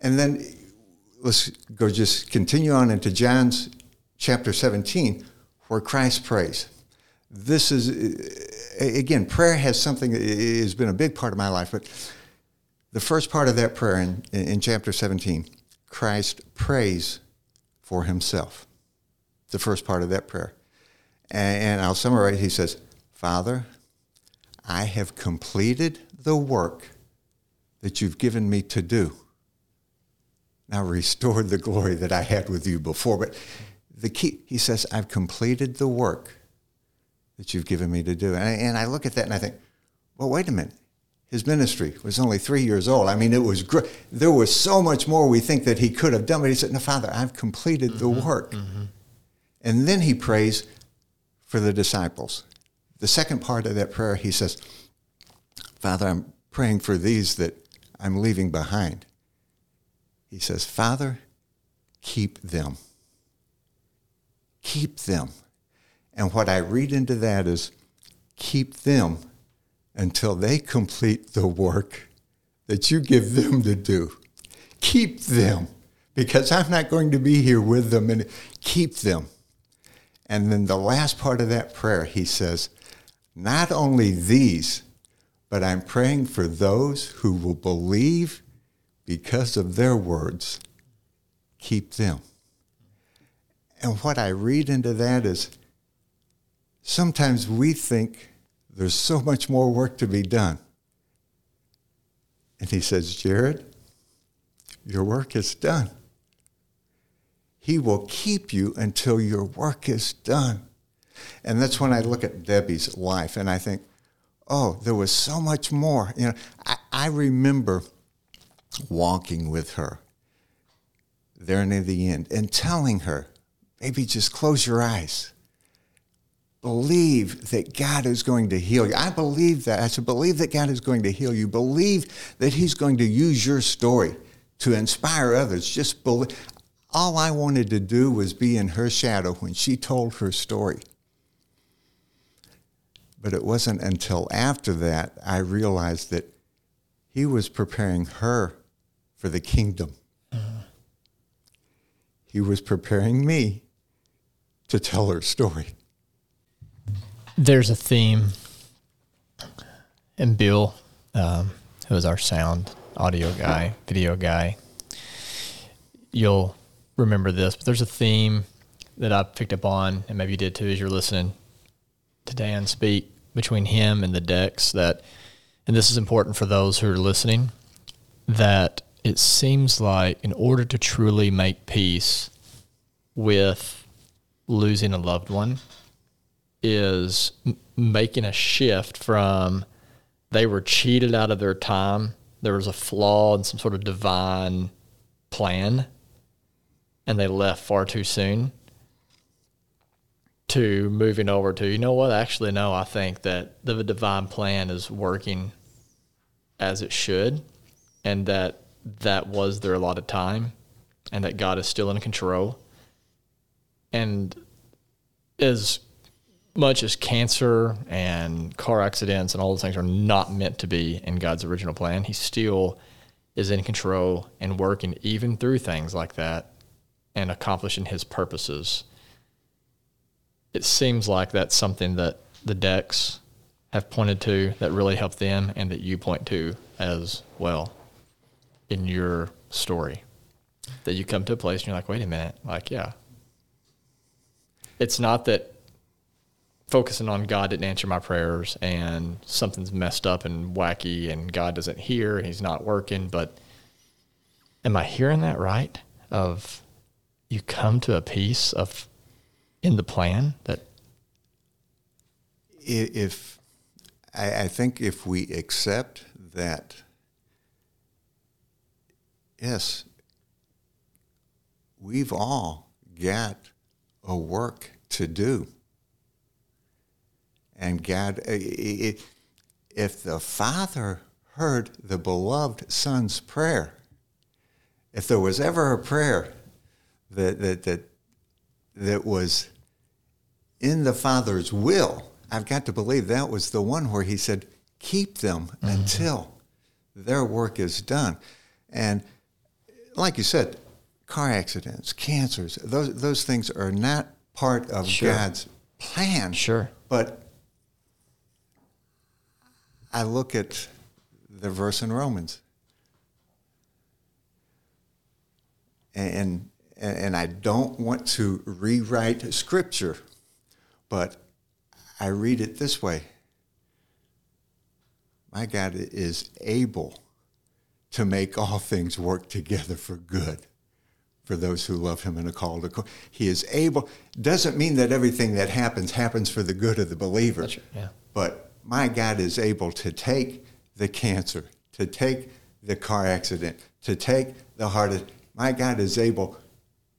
And then let's go just continue on into John's chapter 17, where Christ prays. This is, again, prayer has something that has been a big part of my life, but the first part of that prayer in, in chapter 17, Christ prays for himself. The first part of that prayer. And, and I'll summarize. He says, Father, I have completed the work that you've given me to do. Now restore the glory that I had with you before. But the key, he says, I've completed the work that you've given me to do. And I, and I look at that and I think, well, wait a minute. His ministry was only three years old. I mean, it was great. There was so much more we think that he could have done. But he said, no, Father, I've completed the mm-hmm. work. Mm-hmm. And then he prays for the disciples. The second part of that prayer, he says, Father, I'm praying for these that I'm leaving behind. He says, Father, keep them. Keep them. And what I read into that is keep them until they complete the work that you give them to do. Keep them because I'm not going to be here with them and keep them. And then the last part of that prayer, he says, not only these, but I'm praying for those who will believe because of their words. Keep them. And what I read into that is sometimes we think there's so much more work to be done. And he says, Jared, your work is done. He will keep you until your work is done. And that's when I look at Debbie's life and I think, oh, there was so much more. You know, I, I remember walking with her there near the end and telling her, baby, just close your eyes. Believe that God is going to heal you. I believe that. I said, believe that God is going to heal you. Believe that He's going to use your story to inspire others. Just believe. All I wanted to do was be in her shadow when she told her story. But it wasn't until after that I realized that he was preparing her for the kingdom. He was preparing me to tell her story. There's a theme, and Bill, um, who is our sound audio guy, video guy, you'll remember this. But there's a theme that I picked up on, and maybe you did too, as you're listening to Dan speak between him and the decks. That, and this is important for those who are listening, that it seems like in order to truly make peace with losing a loved one is m- making a shift from they were cheated out of their time. There was a flaw in some sort of divine plan and they left far too soon to moving over to, you know what? Actually, no, I think that the divine plan is working as it should and that that was their allotted time and that God is still in control. And as much as cancer and car accidents and all those things are not meant to be in God's original plan, He still is in control and working even through things like that and accomplishing His purposes. It seems like that's something that the decks have pointed to that really helped them and that you point to as well in your story. That you come to a place and you're like, wait a minute, like, yeah. It's not that focusing on God didn't answer my prayers and something's messed up and wacky and God doesn't hear and he's not working, but am I hearing that right? Of you come to a piece of in the plan that if I, I think if we accept that yes we've all got a work to do. And god if the father heard the beloved son's prayer if there was ever a prayer that that that that was in the Father's will, I've got to believe that was the one where He said, "Keep them mm-hmm. until their work is done." And like you said, car accidents, cancers, those those things are not part of sure. God's plan. Sure. But I look at the verse in Romans. And and I don't want to rewrite scripture, but I read it this way My God is able to make all things work together for good for those who love him and are called according. He is able, doesn't mean that everything that happens happens for the good of the believer. Right. Yeah. But my God is able to take the cancer, to take the car accident, to take the heart. My God is able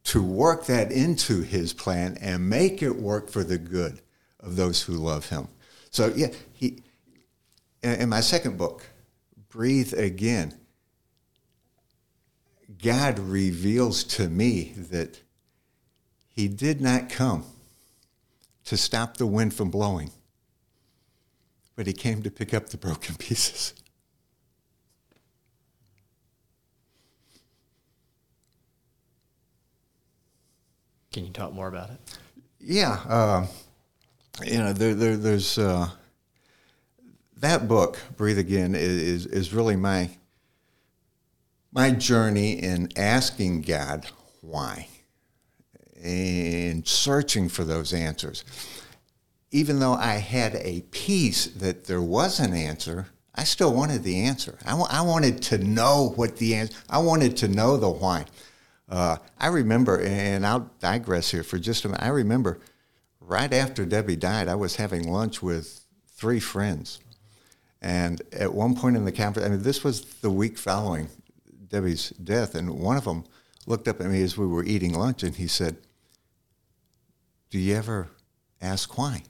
to work that into his plan and make it work for the good of those who love him. So yeah, he in my second book, Breathe Again, God reveals to me that he did not come to stop the wind from blowing, but he came to pick up the broken (laughs) pieces. Can you talk more about it? Yeah, uh, you know, there, there, there's uh, that book, Breathe Again, is is really my my journey in asking God why and searching for those answers. Even though I had a peace that there was an answer, I still wanted the answer. I, w- I wanted to know what the answer. I wanted to know the why. Uh, I remember, and I'll digress here for just a minute. I remember right after Debbie died, I was having lunch with three friends. And at one point in the conference, I mean, this was the week following Debbie's death, and one of them looked up at me as we were eating lunch and he said, Do you ever ask why?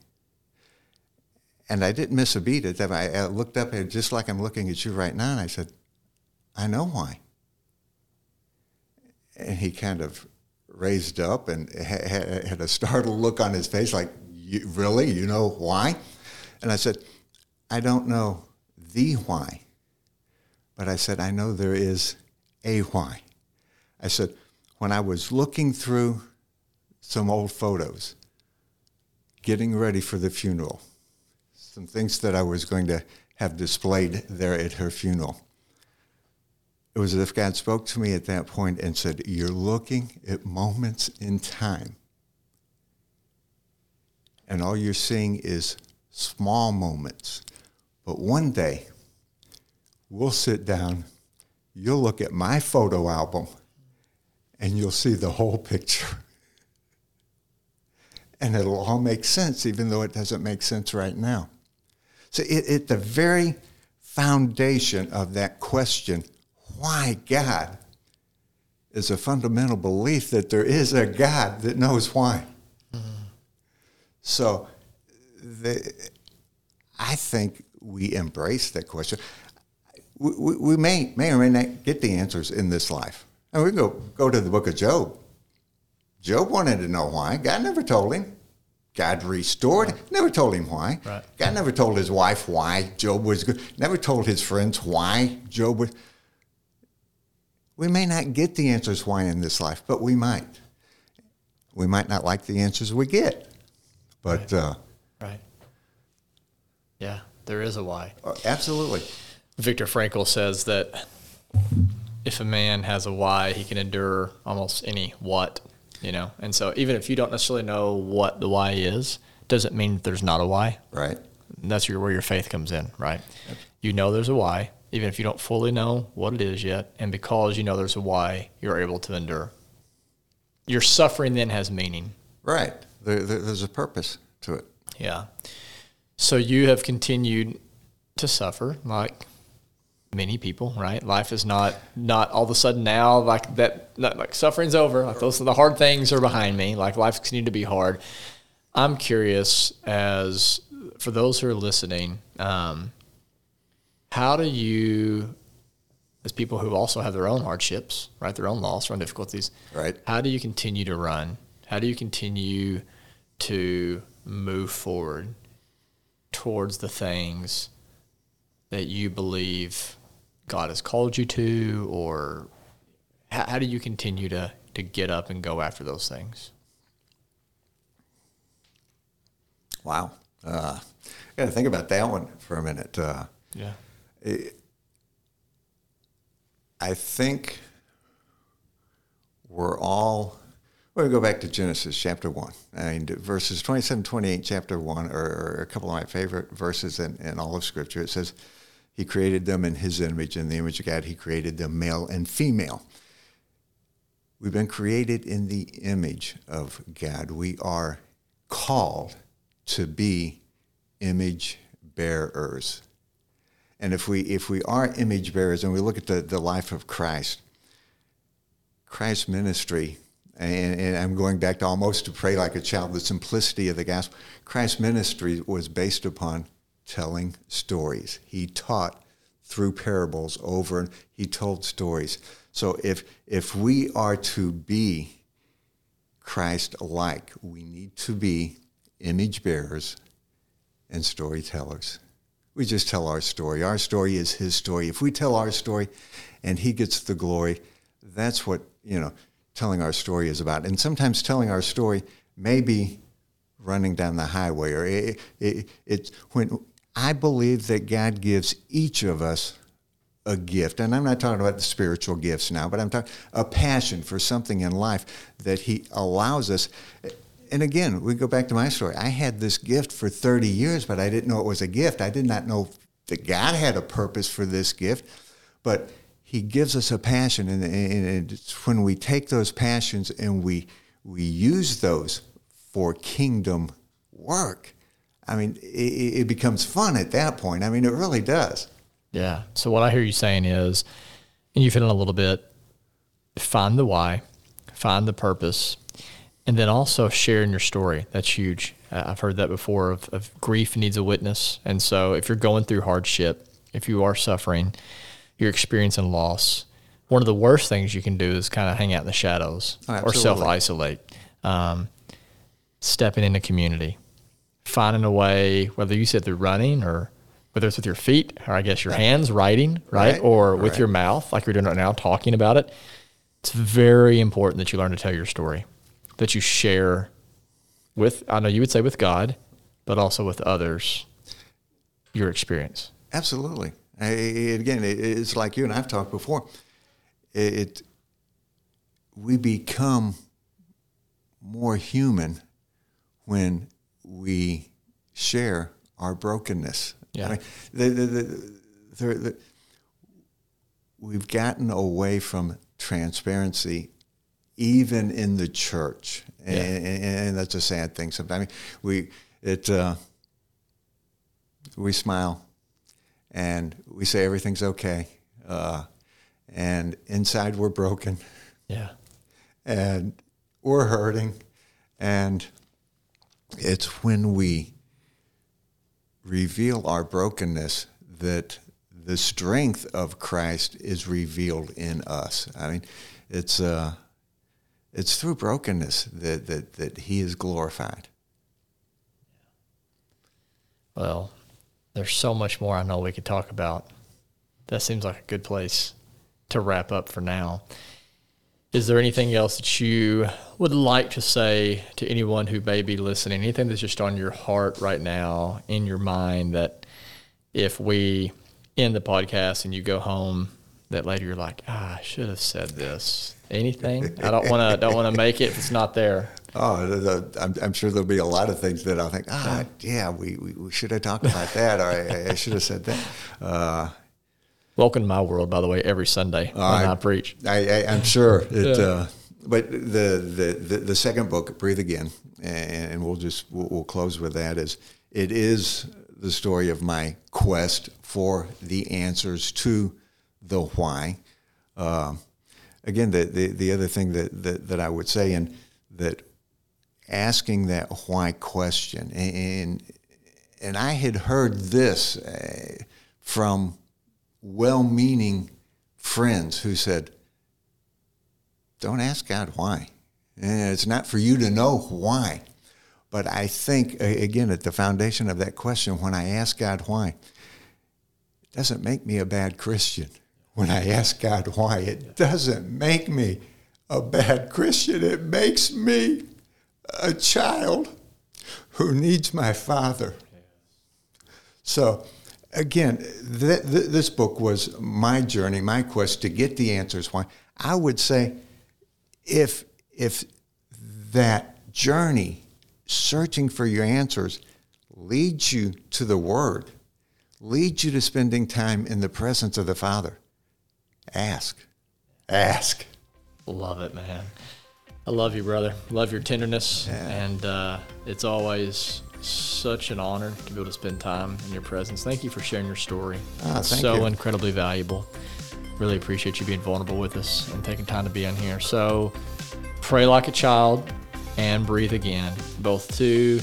And I didn't miss a beat at that. I looked up at just like I'm looking at you right now, and I said, I know why and he kind of raised up and had a startled look on his face, like, you, "Really? You know why?" And I said, "I don't know the why, but I said I know there is a why." I said, when I was looking through some old photos, getting ready for the funeral, some things that I was going to have displayed there at her funeral. It was as if God spoke to me at that point and said, You're looking at moments in time. And all you're seeing is small moments. But one day, we'll sit down, you'll look at my photo album, and you'll see the whole picture. (laughs) and it'll all make sense, even though it doesn't make sense right now. So, at the very foundation of that question, why God, is a fundamental belief that there is a God that knows why. Mm-hmm. So, the, I think we embrace that question. We, we, we, may, may or may not get the answers in this life. And we go, go to the book of Job. Job wanted to know why. God never told him. God restored. Never told him why. Right. God never told his wife why Job was good. Never told his friends why Job was. We may not get the answers why in this life, but we might. We might not like the answers we get, but. Right. Uh, right. Yeah, there is a why. Uh, absolutely. Viktor Frankl says that if a man has a why, he can endure almost any what you know. And so even if you don't necessarily know what the why is, doesn't mean that there's not a why. Right. And that's your, where your faith comes in, right? You know there's a why, even if you don't fully know what it is yet, and because you know there's a why, you're able to endure. Your suffering then has meaning. Right. There, there, there's a purpose to it. Yeah. So you have continued to suffer, like many people, right? Life is not not all of a sudden now like that. Not, like suffering's over. Like those are the hard things are behind me. Like life's continued to be hard. I'm curious as for those who are listening, um, how do you, as people who also have their own hardships, right, their own loss, their own difficulties, right? How do you continue to run? How do you continue to move forward towards the things that you believe God has called you to, or how, how do you continue to to get up and go after those things? Wow, uh, got to think about that one for a minute. Uh, yeah, it, I think we're all. To go back to Genesis chapter 1. I mean, verses 27, 28, chapter 1 are, are a couple of my favorite verses in, in all of Scripture. It says, he created them in his image. In the image of God, he created them male and female. We've been created in the image of God. We are called to be image bearers. And if we if we are image bearers and we look at the, the life of Christ, Christ's ministry, and, and I'm going back to almost to pray like a child, the simplicity of the gospel, Christ's ministry was based upon telling stories. He taught through parables over and he told stories. So if if we are to be Christ like, we need to be image bearers and storytellers. We just tell our story. Our story is his story. If we tell our story and he gets the glory, that's what, you know, telling our story is about. And sometimes telling our story may be running down the highway or it, it, it's when I believe that God gives each of us a gift. And I'm not talking about the spiritual gifts now, but I'm talking a passion for something in life that He allows us. And again, we go back to my story. I had this gift for 30 years, but I didn't know it was a gift. I did not know that God had a purpose for this gift. But He gives us a passion, and, and it's when we take those passions and we we use those for kingdom work I mean, it, it becomes fun at that point. I mean, it really does. Yeah. So what I hear you saying is, and you've hit on a little bit, find the why, find the purpose, and then also sharing your story. That's huge. I've heard that before of, of grief needs a witness. And so if you're going through hardship, if you are suffering, you're experiencing loss, one of the worst things you can do is kind of hang out in the shadows oh, or self isolate. Um, stepping into community, finding a way, whether you sit through running or whether it's with your feet or I guess your hands writing, right? right. Or with right. your mouth, like you're doing right now, talking about it. It's very important that you learn to tell your story, that you share with, I know you would say with God, but also with others, your experience. Absolutely. I, again, it, it's like you and I've talked before. It, we become more human when we share our brokenness. Yeah. I the, the, the, we've gotten away from transparency even in the church. And, Yeah. and, and that's a sad thing sometimes. I mean, we, it, uh, we smile and we say everything's okay. Uh, and inside we're broken Yeah. and we're hurting. And it's when we reveal our brokenness that the strength of Christ is revealed in us. I mean, it's uh, it's through brokenness that, that, that He is glorified. Well, there's so much more I know we could talk about. That seems like a good place to wrap up for now. Is there anything else that you would like to say to anyone who may be listening? Anything that's just on your heart right now, in your mind, that if we end the podcast and you go home, that later you're like, ah, I should have said this. Anything? I don't want to. Don't want to make it if it's not there. (laughs) Oh, the, the, I'm, I'm sure there'll be a lot of things that I'll think, ah, yeah, we, we, we should have talked about that, or I, I should have said that. Uh, Welcome to my world, by the way, every Sunday when I, I- preach. I, I, I'm sure it. Yeah. Uh, but the, the, the, the second book, Breathe Again, and we'll just we'll, we'll close with that. Is it is the story of my quest for the answers to the why. Uh, again, the, the the other thing that, that that I would say, and that asking that why question, and and I had heard this uh, from well-meaning friends who said, "Don't ask God why. Eh, It's not for you to know why." But I think again at the foundation of that question, when I ask God why, it doesn't make me a bad Christian. When I ask God why, it doesn't make me a bad Christian. It makes me a child who needs my father. So, again, th- th- this book was my journey, my quest to get the answers. Why? I would say, if if that journey, searching for your answers, leads you to the Word, leads you to spending time in the presence of the Father, ask, ask. Love it, man. I love you, brother. Love your tenderness, and uh, it's always such an honor to be able to spend time in your presence. Thank you for sharing your story. Ah, so you. incredibly valuable. Really appreciate you being vulnerable with us and taking time to be on here. So, pray like a child and breathe again. Both two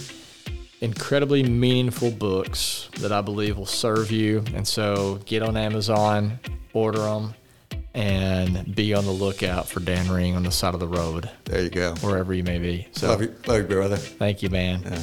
incredibly meaningful books that I believe will serve you. And so, get on Amazon, order them, and be on the lookout for Dan Ring on the side of the road, There you go. wherever you may be. So, Love you, love you, brother. thank you, man. Yeah.